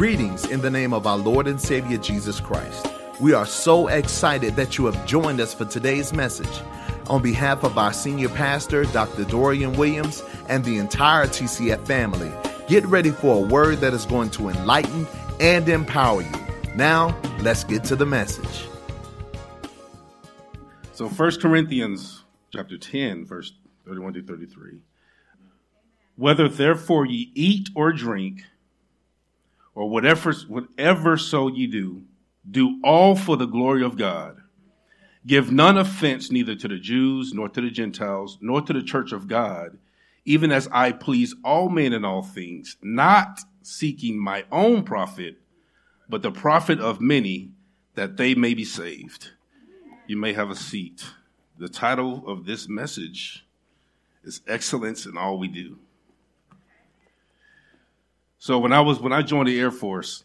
Greetings in the name of our Lord and Savior Jesus Christ. We are so excited that you have joined us for today's message. On behalf of our senior pastor, Dr. Dorian Williams, and the entire TCF family, get ready for a word that is going to enlighten and empower you. Now, let's get to the message. So 1 Corinthians chapter 10, verse 31 to 33. Whether therefore ye eat or drink, or whatever, whatever so ye do, do all for the glory of God. Give none offense neither to the Jews, nor to the Gentiles, nor to the church of God, even as I please all men in all things, not seeking my own profit, but the profit of many, that they may be saved. You may have a seat. The title of this message is Excellence in All We Do. So when I was when I joined the Air Force,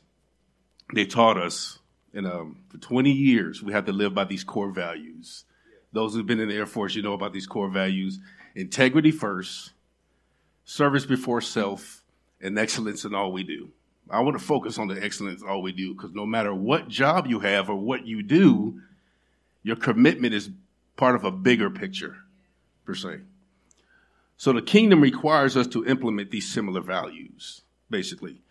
they taught us, and um, for 20 years we had to live by these core values. Those who've been in the Air Force, you know about these core values: integrity first, service before self, and excellence in all we do. I want to focus on the excellence in all we do because no matter what job you have or what you do, your commitment is part of a bigger picture, per se. So the kingdom requires us to implement these similar values, basically.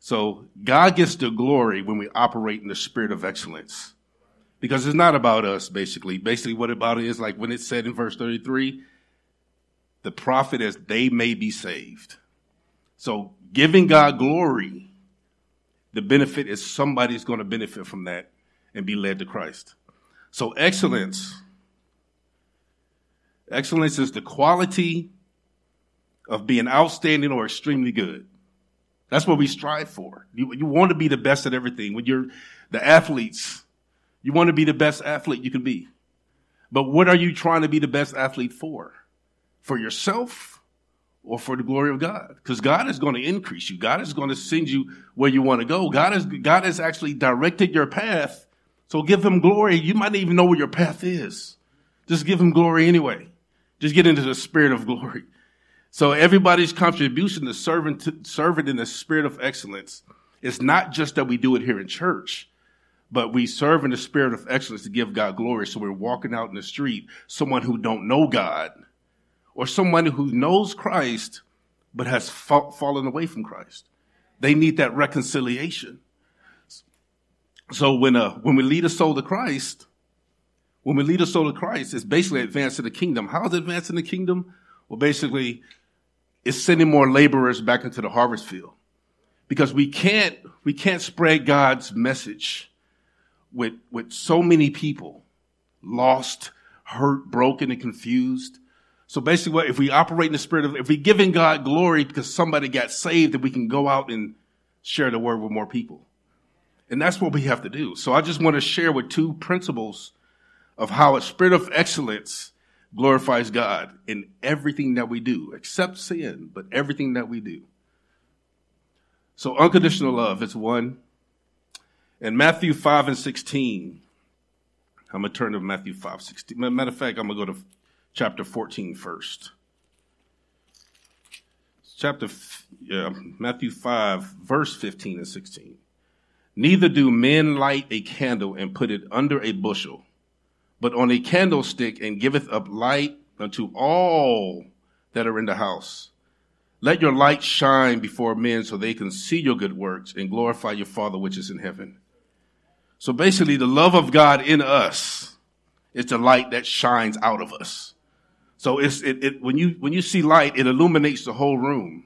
So God gets the glory when we operate in the spirit of excellence. Because it's not about us, basically. Basically, what about it is like when it said in verse 33, the profit as they may be saved. So giving God glory, the benefit is somebody's going to benefit from that and be led to Christ. So excellence, excellence is the quality of being outstanding or extremely good. That's what we strive for. You, you want to be the best at everything. When you're the athletes, you want to be the best athlete you can be. But what are you trying to be the best athlete for? For yourself or for the glory of God? Because God is going to increase you. God is going to send you where you want to go. God has, God has actually directed your path so give him glory. You might not even know where your path is. Just give him glory anyway. Just get into the spirit of glory. So everybody's contribution to serving, to, serving in the spirit of excellence is not just that we do it here in church, but we serve in the spirit of excellence to give God glory. So we're walking out in the street, someone who don't know God or someone who knows Christ, but has fa- fallen away from Christ. They need that reconciliation. So when uh, when we lead a soul to Christ, when we lead a soul to Christ, it's basically advancing the kingdom. How is it advancing the kingdom? Well, basically, it's sending more laborers back into the harvest field. Because we can't we can't spread God's message with with so many people lost, hurt, broken, and confused. So basically, what if we operate in the spirit of if we giving God glory because somebody got saved, that we can go out and share the word with more people. And that's what we have to do. So I just want to share with two principles of how a spirit of excellence glorifies God in everything that we do, except sin, but everything that we do. So unconditional love is one. In Matthew 5 and 16, I'm going to turn to Matthew 5, 16. Matter of fact, I'm going to go to chapter 14 first. Chapter, yeah, Matthew 5, verse 15 and 16. Neither do men light a candle and put it under a bushel, but on a candlestick and giveth up light unto all that are in the house. Let your light shine before men so they can see your good works and glorify your Father which is in heaven. So basically, the love of God in us is the light that shines out of us. So it's, it, it, when you, when you see light, it illuminates the whole room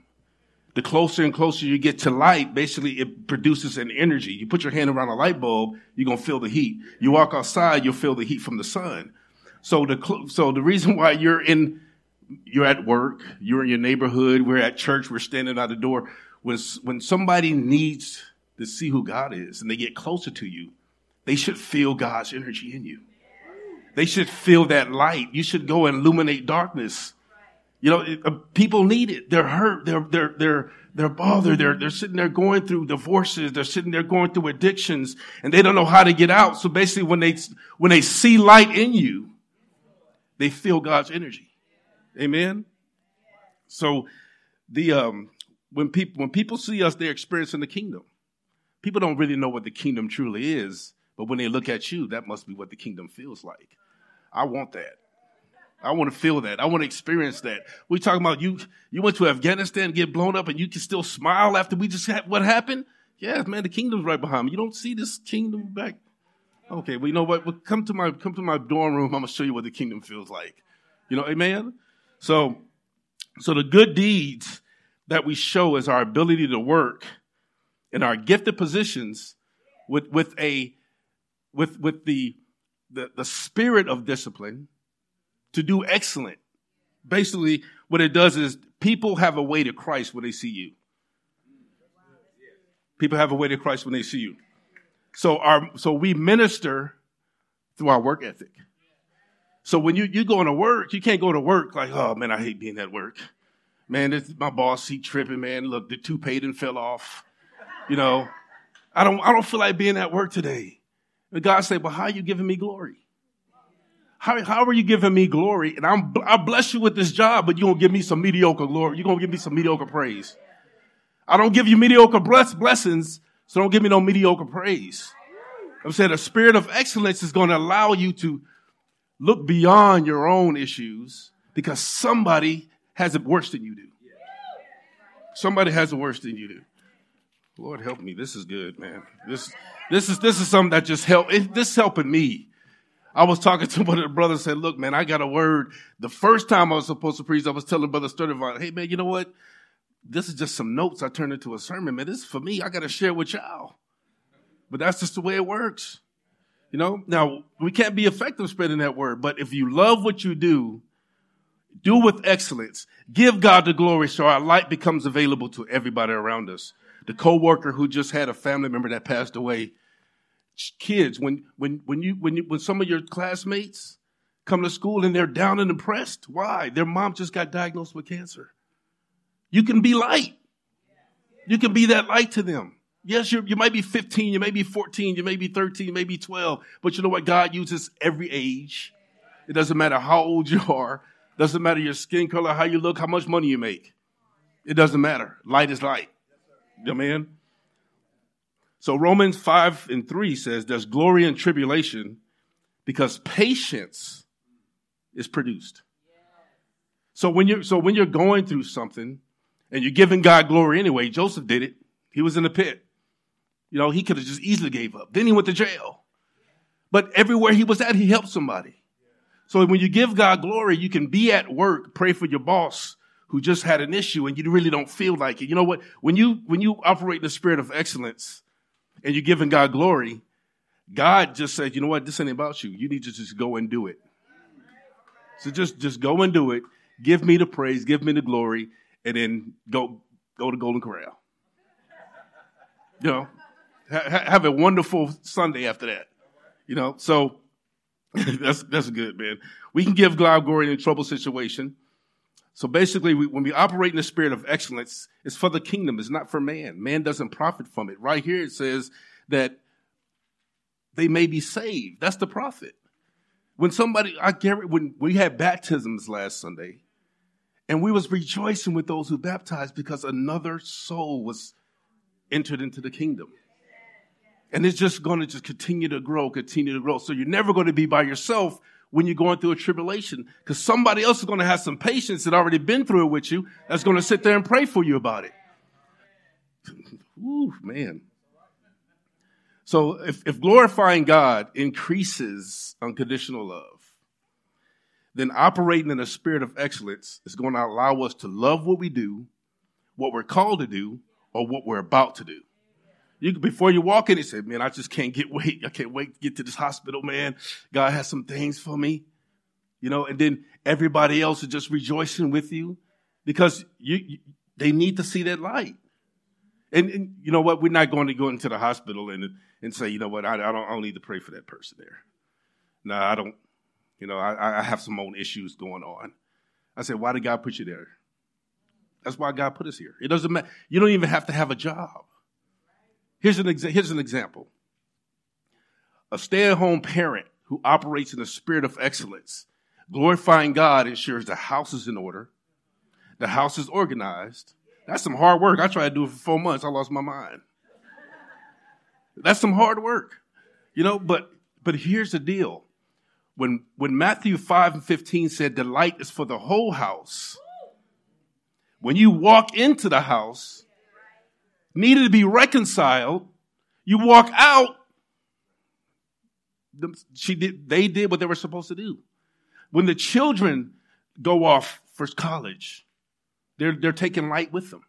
the closer and closer you get to light, basically it produces an energy. You put your hand around a light bulb, you're going to feel the heat. You walk outside, you'll feel the heat from the sun. So the, so the reason why you're in, you're at work, you're in your neighborhood, we're at church, we're standing out the door. When, when somebody needs to see who God is and they get closer to you, they should feel God's energy in you. They should feel that light. You should go and illuminate darkness you know, uh, people need it. They're hurt. They're, they're, they're, they're bothered. They're, they're sitting there going through divorces. They're sitting there going through addictions and they don't know how to get out. So basically when they, when they see light in you, they feel God's energy. Amen. So the, um, when people, when people see us, they're experiencing the kingdom. People don't really know what the kingdom truly is, but when they look at you, that must be what the kingdom feels like. I want that. I want to feel that. I want to experience that. We talking about you. You went to Afghanistan, get blown up, and you can still smile after we just had what happened. Yeah, man, the kingdom's right behind me. You don't see this kingdom back. Okay, well, you know what? Well, come to my come to my dorm room. I'm gonna show you what the kingdom feels like. You know, amen. So, so the good deeds that we show is our ability to work in our gifted positions with with a with with the the, the spirit of discipline to do excellent. Basically, what it does is people have a way to Christ when they see you. People have a way to Christ when they see you. So our so we minister through our work ethic. So when you you going to work, you can't go to work like, oh man, I hate being at work. Man, this my boss, he tripping, man. Look, the toupee didn't fell off. You know, I don't I don't feel like being at work today. And God said, Well, how are you giving me glory? How, how are you giving me glory? And I'm, I bless you with this job, but you're going to give me some mediocre glory. You're going to give me some mediocre praise. I don't give you mediocre bless, blessings, so don't give me no mediocre praise. I'm saying the spirit of excellence is going to allow you to look beyond your own issues because somebody has it worse than you do. Somebody has it worse than you do. Lord help me. This is good, man. This, this is, this is something that just help. This is helping me. I was talking to one of the brothers said, look, man, I got a word. The first time I was supposed to preach, I was telling Brother Sturdivant, hey, man, you know what? This is just some notes I turned into a sermon, man. This is for me. I got to share with y'all. But that's just the way it works. You know, now we can't be effective spreading that word, but if you love what you do, do with excellence. Give God the glory so our light becomes available to everybody around us. The coworker who just had a family member that passed away, kids, when when when you when you when some of your classmates come to school and they're down and depressed, why? Their mom just got diagnosed with cancer. You can be light. You can be that light to them. Yes, you might be 15, you may be 14, you may be 13, you may be 12, but you know what? God uses every age. It doesn't matter how old you are. Doesn't matter your skin color, how you look, how much money you make. It doesn't matter. Light is light. Amen. So Romans 5 and 3 says there's glory in tribulation because patience is produced. So when you're, so when you're going through something and you're giving God glory anyway, Joseph did it. He was in the pit. You know, he could have just easily gave up. Then he went to jail. But everywhere he was at, he helped somebody. So when you give God glory, you can be at work, pray for your boss who just had an issue and you really don't feel like it. You know what? When you, when you operate in the spirit of excellence, and you're giving God glory, God just said, you know what, this ain't about you. You need to just go and do it. So just, just go and do it. Give me the praise, give me the glory, and then go, go to Golden Corral. You know, ha- have a wonderful Sunday after that. You know, so that's, that's good, man. We can give God glory in a trouble situation. So basically, we, when we operate in the spirit of excellence, it's for the kingdom. It's not for man. Man doesn't profit from it. Right here, it says that they may be saved. That's the profit. When somebody, I get when we had baptisms last Sunday, and we was rejoicing with those who baptized because another soul was entered into the kingdom. And it's just going to just continue to grow, continue to grow. So you're never going to be by yourself when you're going through a tribulation because somebody else is going to have some patience that already been through it with you that's going to sit there and pray for you about it. Ooh, man. So if, if glorifying God increases unconditional love, then operating in a spirit of excellence is going to allow us to love what we do, what we're called to do, or what we're about to do. You before you walk in, he said, "Man, I just can't get wait. I can't wait to get to this hospital, man. God has some things for me, you know." And then everybody else is just rejoicing with you because you, you they need to see that light. And, and, you know what? We're not going to go into the hospital and and say, you know what? I, I don't. I don't need to pray for that person there. No, I don't. You know, I, I have some own issues going on. I said, why did God put you there? That's why God put us here. It doesn't matter. You don't even have to have a job. Here's an, exa- here's an example. A stay-at-home parent who operates in the spirit of excellence, glorifying God ensures the house is in order, the house is organized. That's some hard work. I tried to do it for four months. I lost my mind. That's some hard work. You know, but but here's the deal. When when Matthew 5 and 15 said the light is for the whole house, when you walk into the house, needed to be reconciled, you walk out, she did, they did what they were supposed to do. When the children go off for college, they're, they're taking light with them.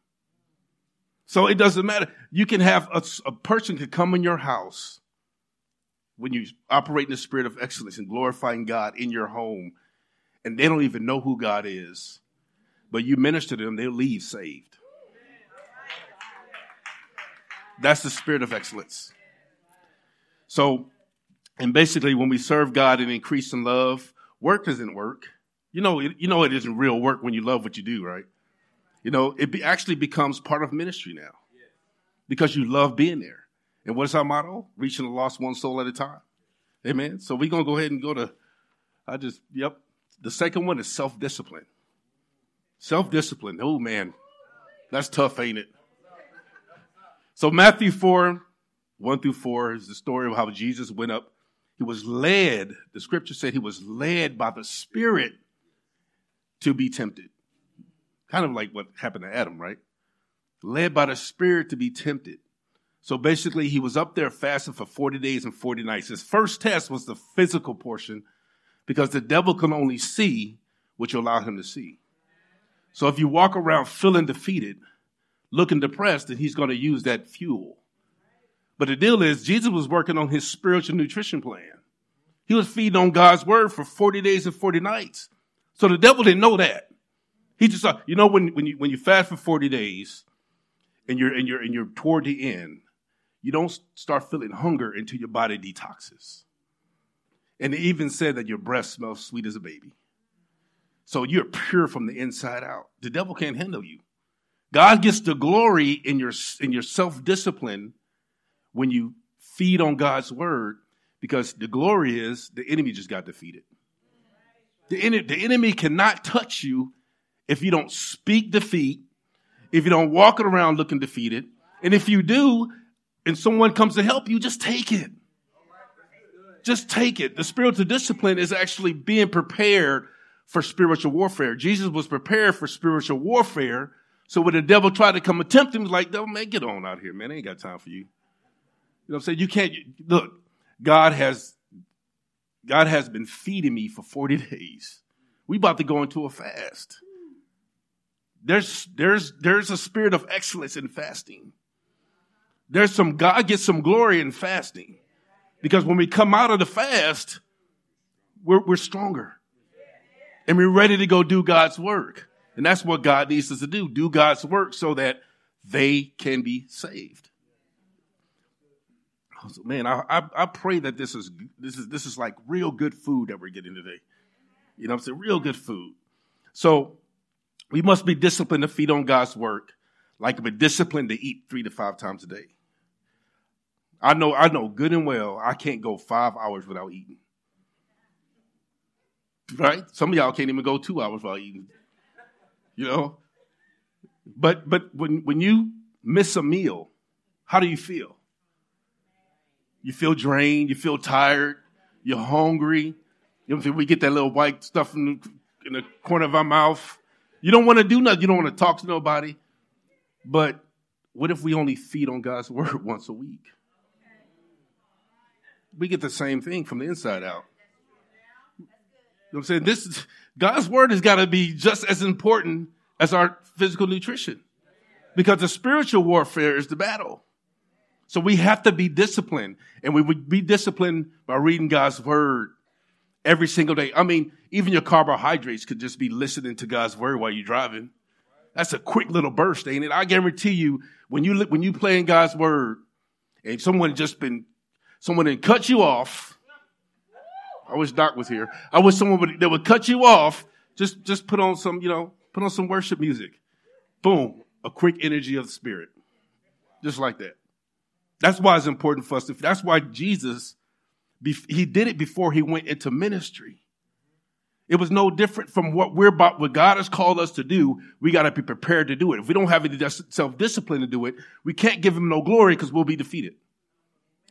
So it doesn't matter. You can have a, a person could come in your house when you operate in the spirit of excellence and glorifying God in your home, and they don't even know who God is, but you minister to them, they'll leave saved. That's the spirit of excellence. So, and basically, when we serve God and increase in love, work isn't work. You know, you know, it isn't real work when you love what you do, right? You know, it be, actually becomes part of ministry now because you love being there. And what is our motto? Reaching the lost one soul at a time. Amen. So we're to go ahead and go to, I just, yep. The second one is self discipline. Self discipline. Oh, man. That's tough, ain't it? So, Matthew 4, 1 through 4 is the story of how Jesus went up. He was led, the scripture said he was led by the Spirit to be tempted. Kind of like what happened to Adam, right? Led by the Spirit to be tempted. So basically, he was up there fasting for 40 days and 40 nights. His first test was the physical portion because the devil can only see what you allow him to see. So if you walk around feeling defeated, looking depressed, then he's going to use that fuel. But the deal is, Jesus was working on his spiritual nutrition plan. He was feeding on God's word for 40 days and 40 nights. So the devil didn't know that. He just thought, you know, when, when you, when you fast for 40 days and you're, and you're, and you're toward the end, you don't start feeling hunger until your body detoxes. And they even said that your breath smells sweet as a baby. So you're pure from the inside out. The devil can't handle you. God gets the glory in your, in your self discipline when you feed on God's word because the glory is the enemy just got defeated. The, en- the enemy cannot touch you if you don't speak defeat, if you don't walk around looking defeated. And if you do, and someone comes to help you, just take it. Just take it. The spiritual discipline is actually being prepared for spiritual warfare. Jesus was prepared for spiritual warfare. So when the devil tried to come attempt him, like, devil, man, get on out here, man. I ain't got time for you. You know what I'm saying? You can't, look, God has, God has been feeding me for 40 days. We about to go into a fast. There's, there's, there's a spirit of excellence in fasting. There's some, God gets some glory in fasting. Because when we come out of the fast, we're, we're stronger. And we're ready to go do God's work. And that's what God needs us to do. Do God's work so that they can be saved. Man, I, I, I pray that this is, this is, this is like real good food that we're getting today. You know I'm saying? Real good food. So we must be disciplined to feed on God's work, like we're disciplined to eat three to five times a day. I know, I know good and well, I can't go five hours without eating. Right? Some of y'all can't even go two hours without eating. You know? But but when when you miss a meal, how do you feel? You feel drained, you feel tired, you're hungry. You know, we get that little white stuff in the, in the corner of our mouth. You don't want to do nothing. You don't want to talk to nobody. But what if we only feed on God's word once a week? We get the same thing from the inside out. You know what I'm saying? This God's word has got to be just as important as our physical nutrition. Because the spiritual warfare is the battle. So we have to be disciplined. And we would be disciplined by reading God's word every single day. I mean, even your carbohydrates could just be listening to God's word while you're driving. That's a quick little burst, ain't it? I guarantee you, when you when you play in God's word, and someone just been someone then cut you off. I wish Doc was here. I wish someone would that would cut you off. Just just put on some, you know, put on some worship music. Boom, a quick energy of the spirit, just like that. That's why it's important for us. To, that's why Jesus he did it before he went into ministry. It was no different from what we're about, what God has called us to do. We got to be prepared to do it. If we don't have any self discipline to do it, we can't give him no glory because we'll be defeated.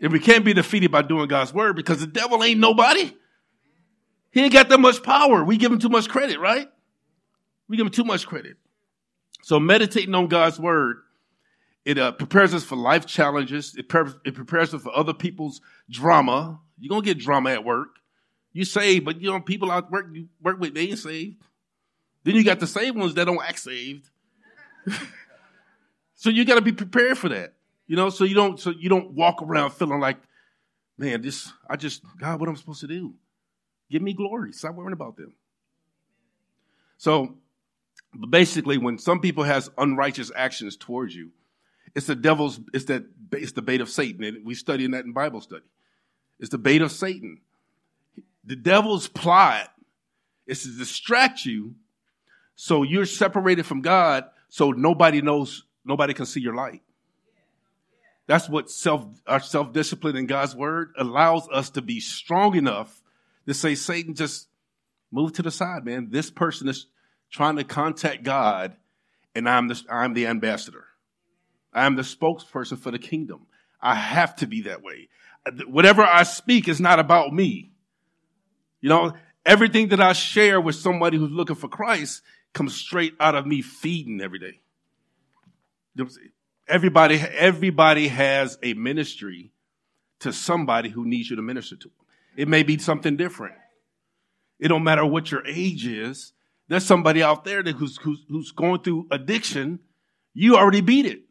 And we can't be defeated by doing God's word because the devil ain't nobody. He ain't got that much power. We give him too much credit, right? We give him too much credit. So meditating on God's word, it uh, prepares us for life challenges. It, pre- it prepares us for other people's drama. You're gonna get drama at work. You saved, but you know people out work you work with they ain't saved. Then you got the saved ones that don't act saved. so you got to be prepared for that. You know, so you don't so you don't walk around feeling like, man, this I just God, what I'm supposed to do? Give me glory. Stop worrying about them. So basically, when some people has unrighteous actions towards you, it's the devil's. It's that. It's the bait of Satan, and we study that in Bible study. It's the bait of Satan. The devil's plot is to distract you, so you're separated from God, so nobody knows, nobody can see your light. That's what self, our self discipline in God's word allows us to be strong enough to say, Satan, just move to the side, man. This person is trying to contact God, and I'm the, I'm the ambassador. I'm the spokesperson for the kingdom. I have to be that way. Whatever I speak is not about me. You know, everything that I share with somebody who's looking for Christ comes straight out of me feeding every day. Everybody, everybody has a ministry to somebody who needs you to minister to. It may be something different. It don't matter what your age is. There's somebody out there that who's, who's, who's going through addiction. You already beat it.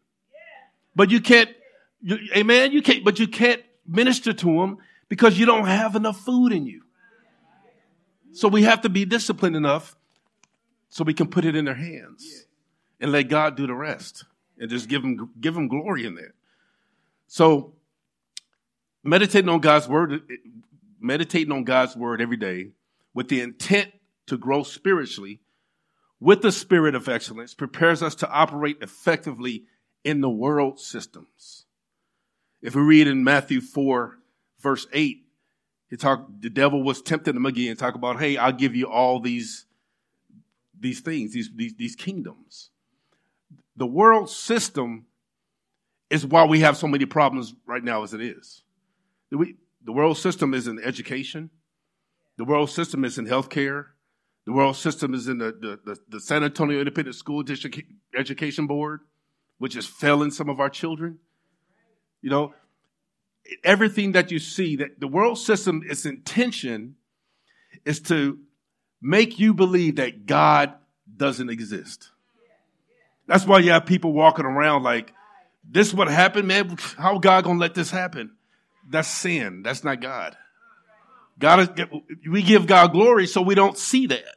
But you can't, you, amen, you can't, but you can't minister to them because you don't have enough food in you. So we have to be disciplined enough so we can put it in their hands and let God do the rest and just give them, give him glory in that. So meditating on God's word, meditating on God's word every day with the intent to grow spiritually with the spirit of excellence prepares us to operate effectively in the world systems. If we read in Matthew 4, verse 8, he talk, the devil was tempting him again, talk about, hey, I'll give you all these, these things, these, these, these kingdoms the world system is why we have so many problems right now as it is. The, the world system is in education. The world system is in healthcare. The world system is in the, the, the, the San Antonio Independent School District Education Board, which is failing some of our children. You know, everything that you see, that the world system, its intention is to make you believe that God doesn't exist. That's why you have people walking around like, this what happened, man. How God gonna let this happen? That's sin. That's not God. God is, we give God glory so we don't see that.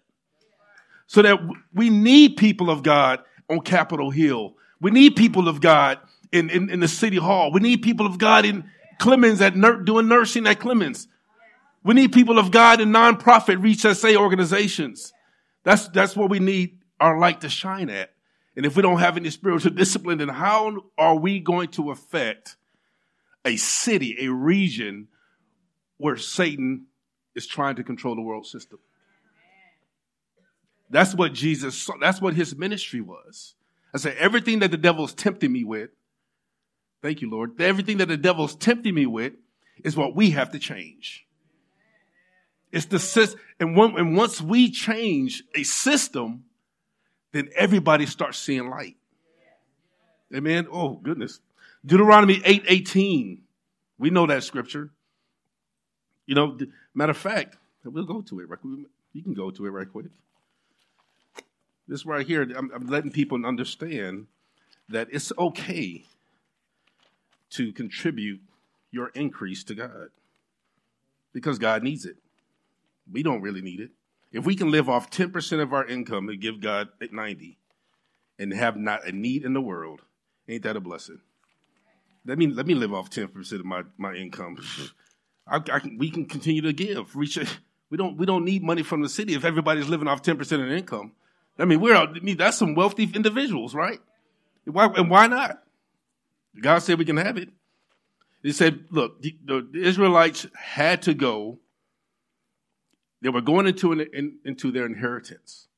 So that we need people of God on Capitol Hill. We need people of God in, in, in the city hall. We need people of God in Clemens at ner- doing nursing at Clemens. We need people of God in nonprofit Reach SA organizations. That's, that's what we need our light to shine at. And if we don't have any spiritual discipline, then how are we going to affect a city, a region where Satan is trying to control the world system? That's what Jesus, that's what his ministry was. I said, everything that the devil's tempting me with, thank you, Lord, everything that the devil's tempting me with is what we have to change. It's the, and, when, and once we change a system, then everybody starts seeing light. Amen. Oh, goodness. Deuteronomy 8 We know that scripture. You know, matter of fact, we'll go to it right. You can go to it right quick. This right here, I'm, I'm letting people understand that it's okay to contribute your increase to God because God needs it. We don't really need it. If we can live off 10% of our income and give God 90 and have not a need in the world, ain't that a blessing? Let me let me live off 10% of my, my income. I, I can, we can continue to give. We don't we don't need money from the city if everybody's living off 10% of their income. I mean, we're I mean, that's some wealthy individuals, right? Why, and why not? God said we can have it. He said, look, the, the Israelites had to go they were going into, an, in, into their inheritance.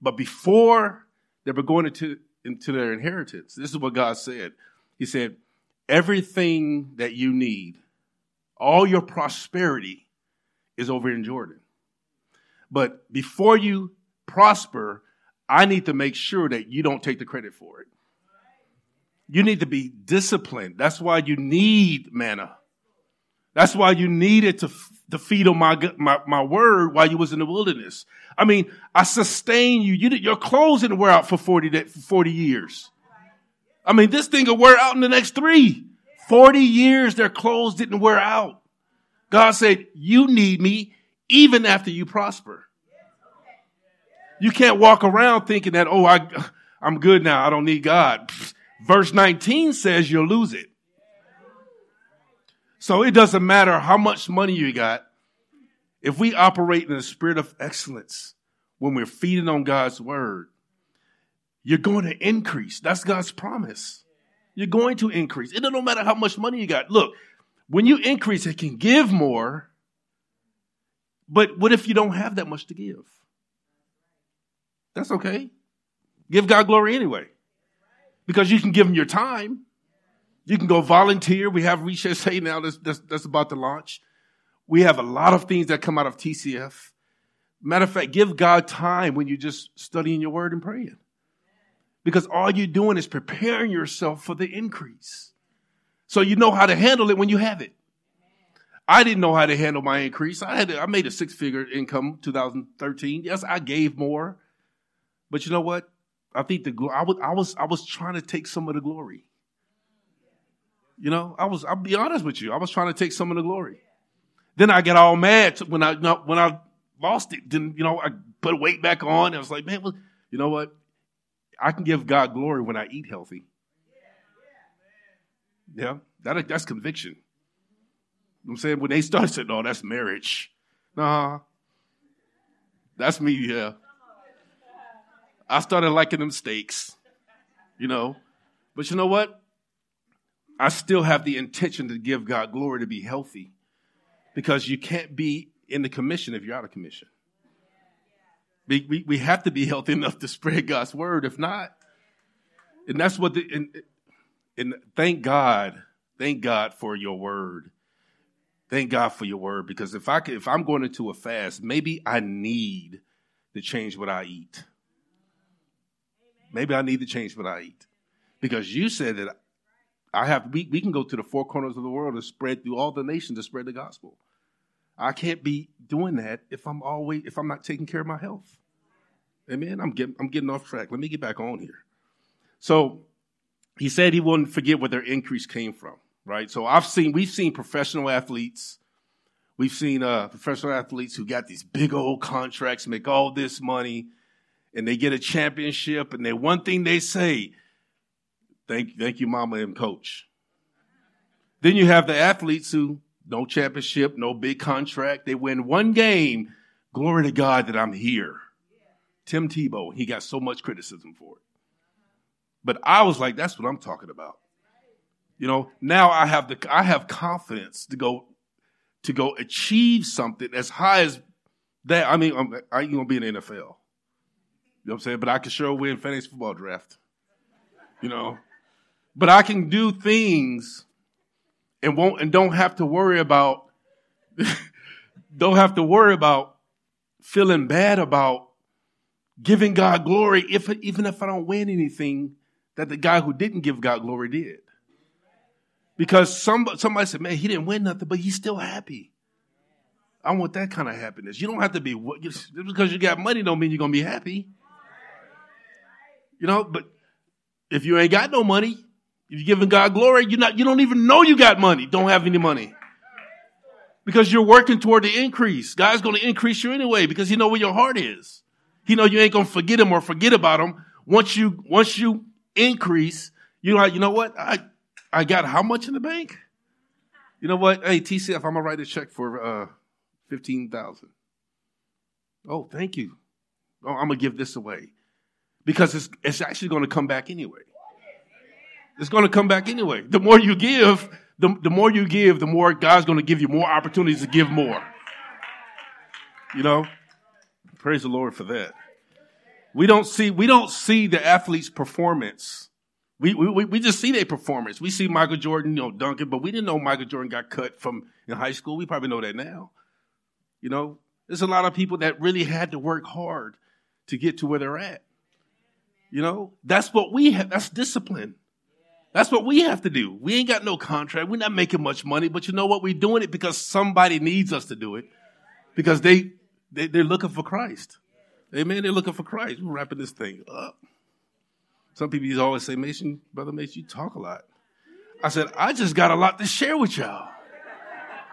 But before they were going into, into their inheritance, this is what God said. He said, Everything that you need all your prosperity is over in Jordan. But before you prosper, I need to make sure that you don't take the credit for it. You need to be disciplined. That's why you need manna. That's why you needed to, to feed on my, my, my word while you was in the wilderness. I mean, I sustain you. you your clothes didn't wear out for 40, 40 years. I mean, this thing will wear out in the next three. 40 years their clothes didn't wear out. God said, you need me even after you prosper. You can't walk around thinking that, oh, I, I'm good now. I don't need God. Verse 19 says you'll lose it. So it doesn't matter how much money you got. If we operate in the spirit of excellence when we're feeding on God's word, you're going to increase. That's God's promise. You're going to increase. It doesn't matter how much money you got. Look, when you increase, it can give more. But what if you don't have that much to give? That's okay. Give God glory anyway. Because you can give him your time. You can go volunteer. We have Reach SA now that's, that's, that's about to launch. We have a lot of things that come out of TCF. Matter of fact, give God time when you're just studying your word and praying. Because all you're doing is preparing yourself for the increase. So you know how to handle it when you have it. I didn't know how to handle my increase. I had I made a six figure income 2013. Yes, I gave more. But you know what? I think the I was I was I was trying to take some of the glory. You know, I was I'll be honest with you. I was trying to take some of the glory. Then I got all mad when I when I lost it. Then you know I put weight back on. I was like, man, well, you know what? I can give God glory when I eat healthy. Yeah, that that's conviction. I'm saying when they start saying, "No, that's marriage." Nah, that's me. Yeah, I started liking them steaks, you know. But you know what? I still have the intention to give God glory to be healthy because you can't be in the commission if you're out of commission. We, we, we have to be healthy enough to spread God's word. If not, and that's what the, and, and thank God, thank God for your word. Thank God for your word because if I could, if I'm going into a fast, maybe I need to change what I eat. Maybe I need to change what I eat. Because you said that I have we, we can go to the four corners of the world and spread through all the nations to spread the gospel. I can't be doing that if I'm always if I'm not taking care of my health. Amen. I'm getting I'm getting off track. Let me get back on here. So he said he wouldn't forget where their increase came from, right? So I've seen we've seen professional athletes, we've seen uh, professional athletes who got these big old contracts, make all this money, and they get a championship, and they one thing they say, thank thank you, mama and coach. Then you have the athletes who no championship, no big contract. They win one game. Glory to God that I'm here. Tim Tebow, he got so much criticism for it. But I was like, that's what I'm talking about. You know, now I have the I have confidence to go to go achieve something as high as that. I mean, I'm, I ain't gonna be in the NFL. You know what I'm saying? But I can sure win fantasy football draft. You know? But I can do things and won't and don't have to worry about don't have to worry about feeling bad about giving God glory if even if I don't win anything that the guy who didn't give God glory did. Because somebody, somebody said, man, he didn't win nothing, but he's still happy. I want that kind of happiness. You don't have to be, just because you got money don't mean you're going to be happy. You know, but if you ain't got no money, if you're giving God glory, you're not, you don't even know you got money, don't have any money. Because you're working toward the increase. God's going to increase you anyway because he know where your heart is. He know you ain't to forget him or forget about him. Once you, once you increase, you know, you know what? I, I got how much in the bank? You know what? Hey, TCF, I'm to write a check for, uh, 15,000. Oh, thank you. Oh, I'm to give this away because it's, it's actually to come back anyway. It's to come back anyway. The more you give, the, the more you give, the more God's to give you more opportunities to give more. You know, praise the Lord for that. We don't see, we don't see the athlete's performance We, we, we just see their performance. We see Michael Jordan, you know, dunking, but we didn't know Michael Jordan got cut from in high school. We probably know that now. You know, there's a lot of people that really had to work hard to get to where they're at. You know, that's what we have. That's discipline. That's what we have to do. We ain't got no contract. We're not making much money, but you know what? We're doing it because somebody needs us to do it because they, they they're looking for Christ. Amen. They're looking for Christ. We're wrapping this thing up. Some people always say, Mason, Brother Mason, you talk a lot. I said, I just got a lot to share with y'all.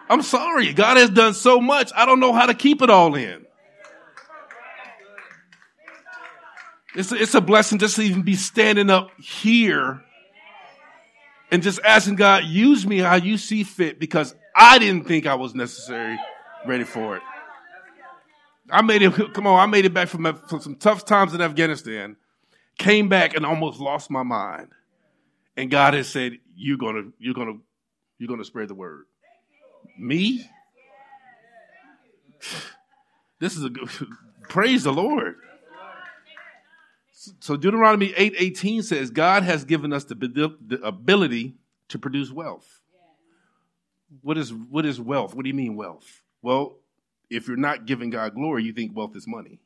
I'm sorry. God has done so much. I don't know how to keep it all in. It's a, it's a blessing just to even be standing up here and just asking God, use me how you see fit because I didn't think I was necessary ready for it. I made it, come on, I made it back from, from some tough times in Afghanistan came back and almost lost my mind. And God has said, You're gonna, you're gonna, you're gonna spread the word. Me? This is a good praise the Lord. So Deuteronomy eight eighteen says, God has given us the, the ability to produce wealth. What is what is wealth? What do you mean wealth? Well, if you're not giving God glory, you think wealth is money.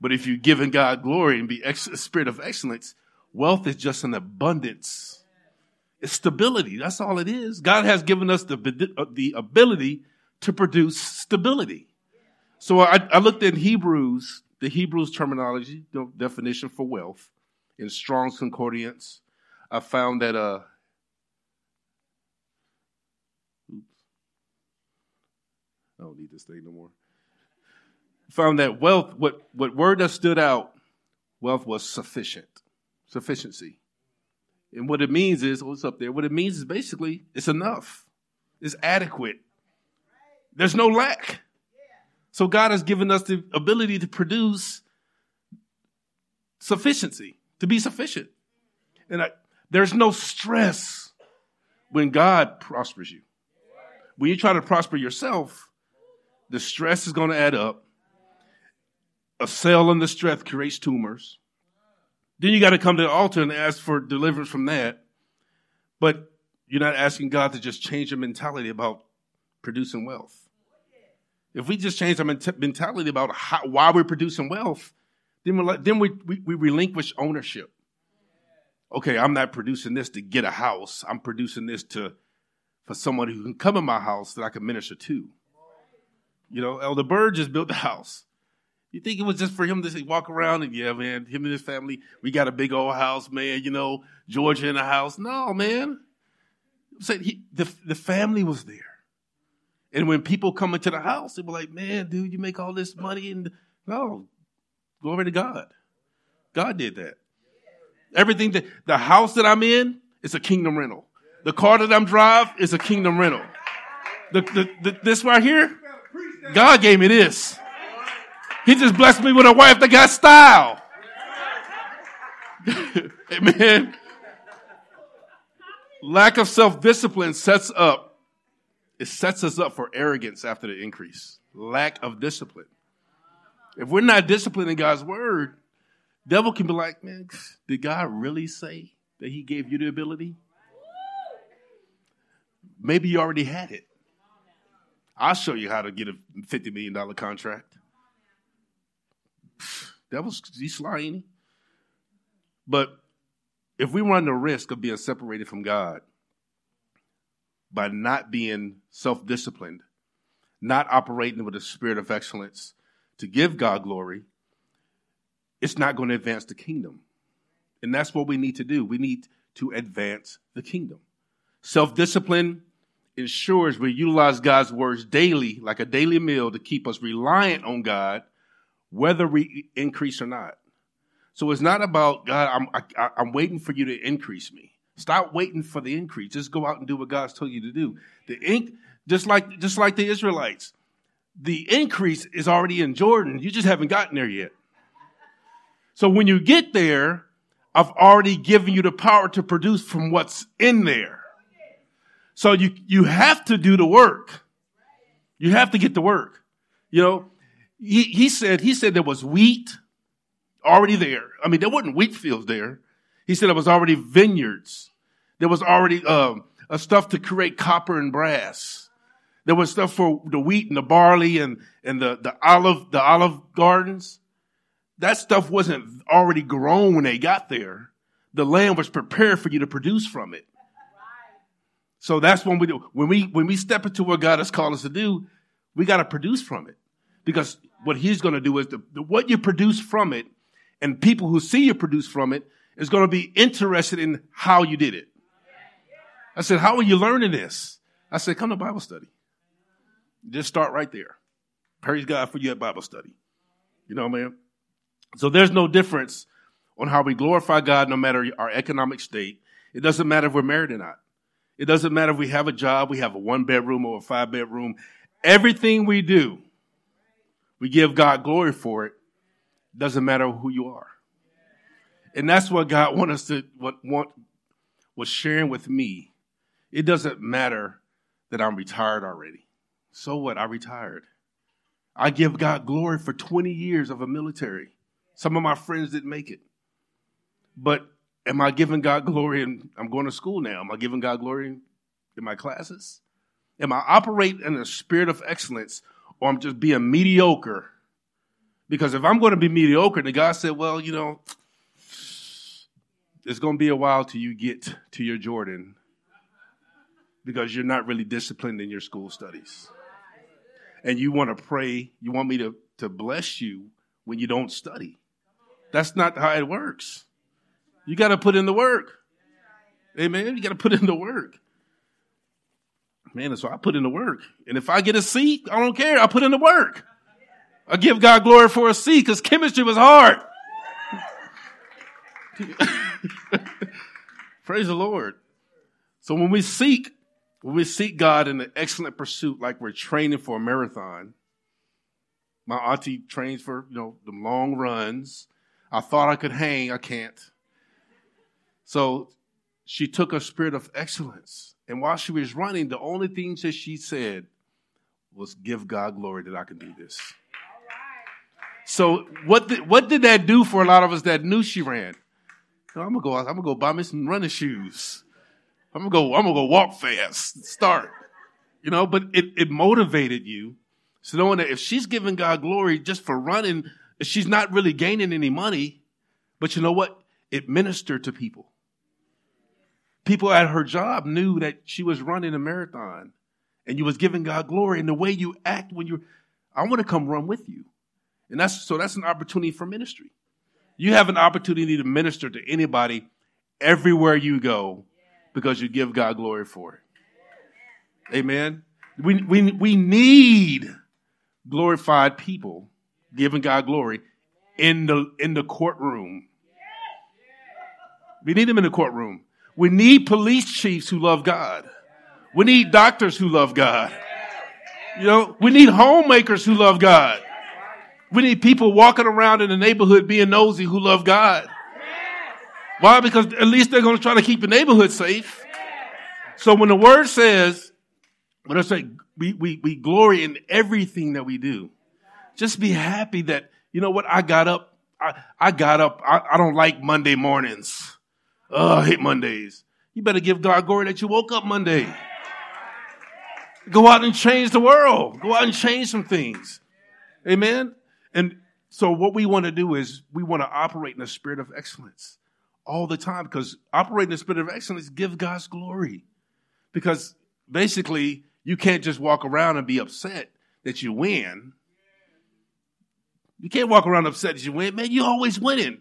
But if you're giving God glory and be ex- a spirit of excellence, wealth is just an abundance. It's stability. That's all it is. God has given us the, uh, the ability to produce stability. So I, I looked in Hebrews, the Hebrews terminology, the definition for wealth in Strong's Concordance. I found that, uh, I don't need this thing no more found that wealth, what, what word that stood out, wealth was sufficient, sufficiency. And what it means is, oh, what's up there? What it means is basically it's enough, it's adequate. There's no lack. So God has given us the ability to produce sufficiency, to be sufficient. And I, there's no stress when God prospers you. When you try to prosper yourself, the stress is going to add up a cell in the stress creates tumors. Then you got to come to the altar and ask for deliverance from that. But you're not asking God to just change your mentality about producing wealth. If we just change our mentality about how, why we're producing wealth, then, we're then we, we, we relinquish ownership. Okay, I'm not producing this to get a house. I'm producing this to for someone who can come in my house that I can minister to. You know, Elder Bird just built the house. You think it was just for him to walk around and yeah, man, him and his family, we got a big old house, man. You know, Georgia in the house. No, man. Said he, the the family was there, and when people come into the house, they were like, "Man, dude, you make all this money." And no, glory to God. God did that. Everything that the house that I'm in is a kingdom rental. The car that I'm drive is a kingdom rental. The, the, the, this right here, God gave me this. He just blessed me with a wife that got style. Amen. Lack of self discipline sets up, it sets us up for arrogance after the increase. Lack of discipline. If we're not disciplined in God's word, devil can be like, man, did God really say that he gave you the ability? Maybe you already had it. I'll show you how to get a $50 million contract. That was he's sly, But if we run the risk of being separated from God by not being self-disciplined, not operating with a spirit of excellence to give God glory, it's not going to advance the kingdom. And that's what we need to do. We need to advance the kingdom. Self discipline ensures we utilize God's words daily, like a daily meal, to keep us reliant on God whether we increase or not. So it's not about God. I'm I, I'm waiting for you to increase me. Stop waiting for the increase. Just go out and do what God's told you to do. The ink, just like just like the Israelites, the increase is already in Jordan. You just haven't gotten there yet. So when you get there, I've already given you the power to produce from what's in there. So you you have to do the work. You have to get the work. You know, he, he said he said there was wheat already there. I mean, there wasn't wheat fields there. He said it was already vineyards. There was already um, uh, stuff to create copper and brass. There was stuff for the wheat and the barley and, and the, the olive, the olive gardens. That stuff wasn't already grown when they got there. The land was prepared for you to produce from it. So that's when we do. When we, when we step into what God has called us to do, we got to produce from it because what he's going to do is the, the, what you produce from it and people who see you produce from it is going to be interested in how you did it. I said, how are you learning this? I said, come to Bible study. Just start right there. Praise God for you at Bible study. You know, man. So there's no difference on how we glorify God no matter our economic state. It doesn't matter if we're married or not. It doesn't matter if we have a job, we have a one bedroom or a five bedroom. Everything we do, we give God glory for it. Doesn't matter who you are. And that's what God want us to what want was sharing with me. It doesn't matter that I'm retired already. So what? I retired. I give God glory for 20 years of a military. Some of my friends didn't make it. But am I giving God glory and I'm going to school now? Am I giving God glory in my classes? Am I operating in a spirit of excellence or I'm just being mediocre? Because if I'm going to be mediocre, the God said, well, you know, it's going to be a while till you get to your Jordan because you're not really disciplined in your school studies. And you want to pray, you want me to, to bless you when you don't study. That's not how it works. You got to put in the work. Amen. You got to put in the work. Man, so I put in the work. And if I get a seat, I don't care. I put in the work. I give God glory for a seat because chemistry was hard. Praise the Lord. So when we seek, when we seek God in an excellent pursuit, like we're training for a marathon, my auntie trains for, you know, the long runs. I thought I could hang, I can't. So she took a spirit of excellence. And while she was running, the only things that she said was, Give God glory that I can do this. So what did, what did that do for a lot of us that knew she ran? I'm gonna go. I'm gonna go buy me some running shoes. I'm gonna go. I'm gonna go walk fast. Start. You know, but it, it motivated you. So knowing that if she's giving God glory just for running, she's not really gaining any money. But you know what? It ministered to people. People at her job knew that she was running a marathon and you was giving God glory and the way you act when you're, I want to come run with you. And that's, so that's an opportunity for ministry. You have an opportunity to minister to anybody everywhere you go because you give God glory for it. Amen. We, we, we need glorified people giving God glory in the, in the courtroom. We need them in the courtroom. We need police chiefs who love God. We need doctors who love God. You know, we need homemakers who love God. We need people walking around in the neighborhood being nosy who love God. Why? Because at least they're going to try to keep the neighborhood safe. So when the word says, when I say we, we, we glory in everything that we do, just be happy that, you know what, I got up, I, I got up, I, I don't like Monday mornings. Oh, I hate Mondays. You better give God glory that you woke up Monday. Go out and change the world. Go out and change some things. Amen. And so what we want to do is we want to operate in a spirit of excellence all the time because operating in the spirit of excellence give God's glory. Because basically you can't just walk around and be upset that you win. You can't walk around upset that you win. Man, you always winning.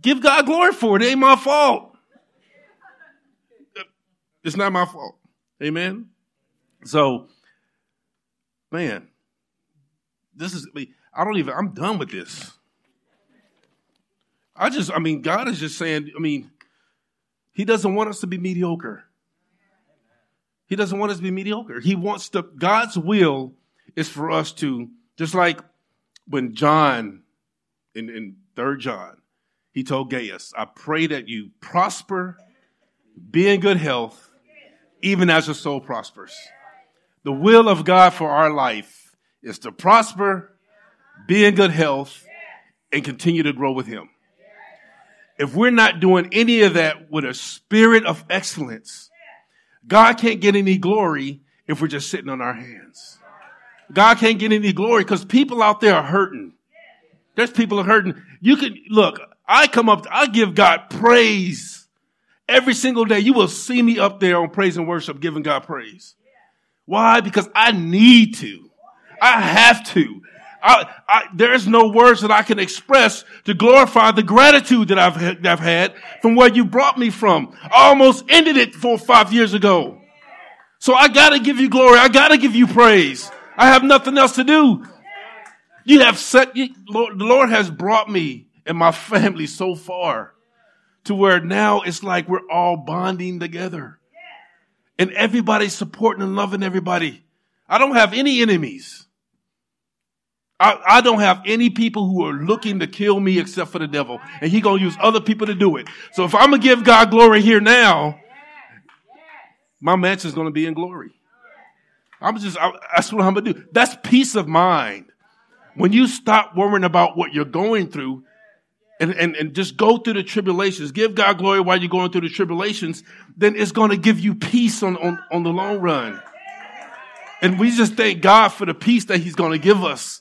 Give God glory for it. It ain't my fault. It's not my fault. Amen. So, man, this is, I don't even, I'm done with this. I just, I mean, God is just saying, I mean, He doesn't want us to be mediocre. He doesn't want us to be mediocre. He wants to, God's will is for us to, just like when John, in, in 3rd John, he told Gaius, I pray that you prosper, be in good health, even as your soul prospers. The will of God for our life is to prosper, be in good health, and continue to grow with Him. if we're not doing any of that with a spirit of excellence, God can't get any glory if we're just sitting on our hands. God can't get any glory because people out there are hurting. There's people are hurting. You can look, I come up, I give God praise every single day. You will see me up there on praise and worship giving God praise. Why? Because I need to. I have to. I, I, there's no words that I can express to glorify the gratitude that I've, that I've had from where you brought me from. I almost ended it four or five years ago. So I gotta give you glory. I gotta give you praise. I have nothing else to do. You have set, you, Lord, the Lord has brought me and my family so far to where now it's like we're all bonding together and everybody's supporting and loving everybody. I don't have any enemies. I, I, don't have any people who are looking to kill me except for the devil. And he gonna use other people to do it. So if I'm gonna give God glory here now, my mansion is gonna be in glory. I'm just, I, that's what I'm gonna do. That's peace of mind. When you stop worrying about what you're going through and, and, and just go through the tribulations, give God glory while you're going through the tribulations, then it's gonna give you peace on, on, on the long run. And we just thank God for the peace that He's gonna give us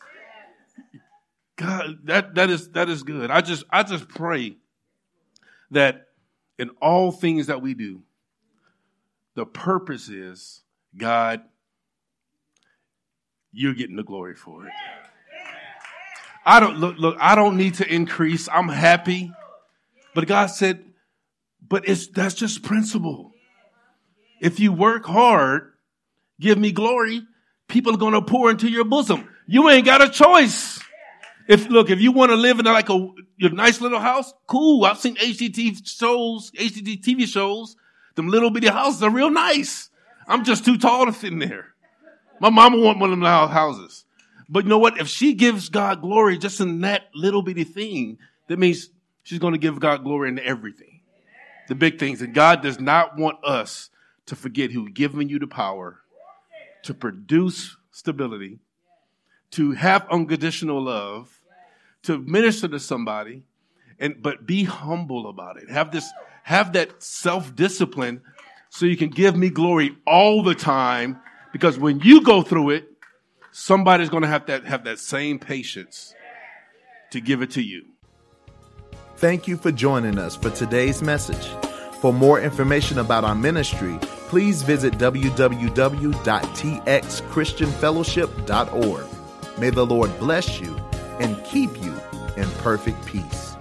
God, that, that is, that is good. I just, I just pray that in all things that we do, the purpose is, God, you're getting the glory for it. I don't look, look, I don't need to increase. I'm happy. But God said, but it's, that's just principle. If you work hard, give me glory, people are going to pour into your bosom. You ain't got a choice. If look, if you want to live in like a your nice little house, cool. I've seen HGTV shows, HGTV TV shows. Them little bitty houses are real nice. I'm just too tall to fit in there. My mama want one of them houses. But you know what? If she gives God glory just in that little bitty thing, that means she's going to give God glory in everything. The big things. And God does not want us to forget who given you the power to produce stability, to have unconditional love, to minister to somebody, and but be humble about it. Have this, have that self-discipline so you can give me glory all the time. Because when you go through it, somebody's going to have to have that same patience to give it to you. Thank you for joining us for today's message. For more information about our ministry, please visit www.txchristianfellowship.org. May the Lord bless you and keep you in perfect peace.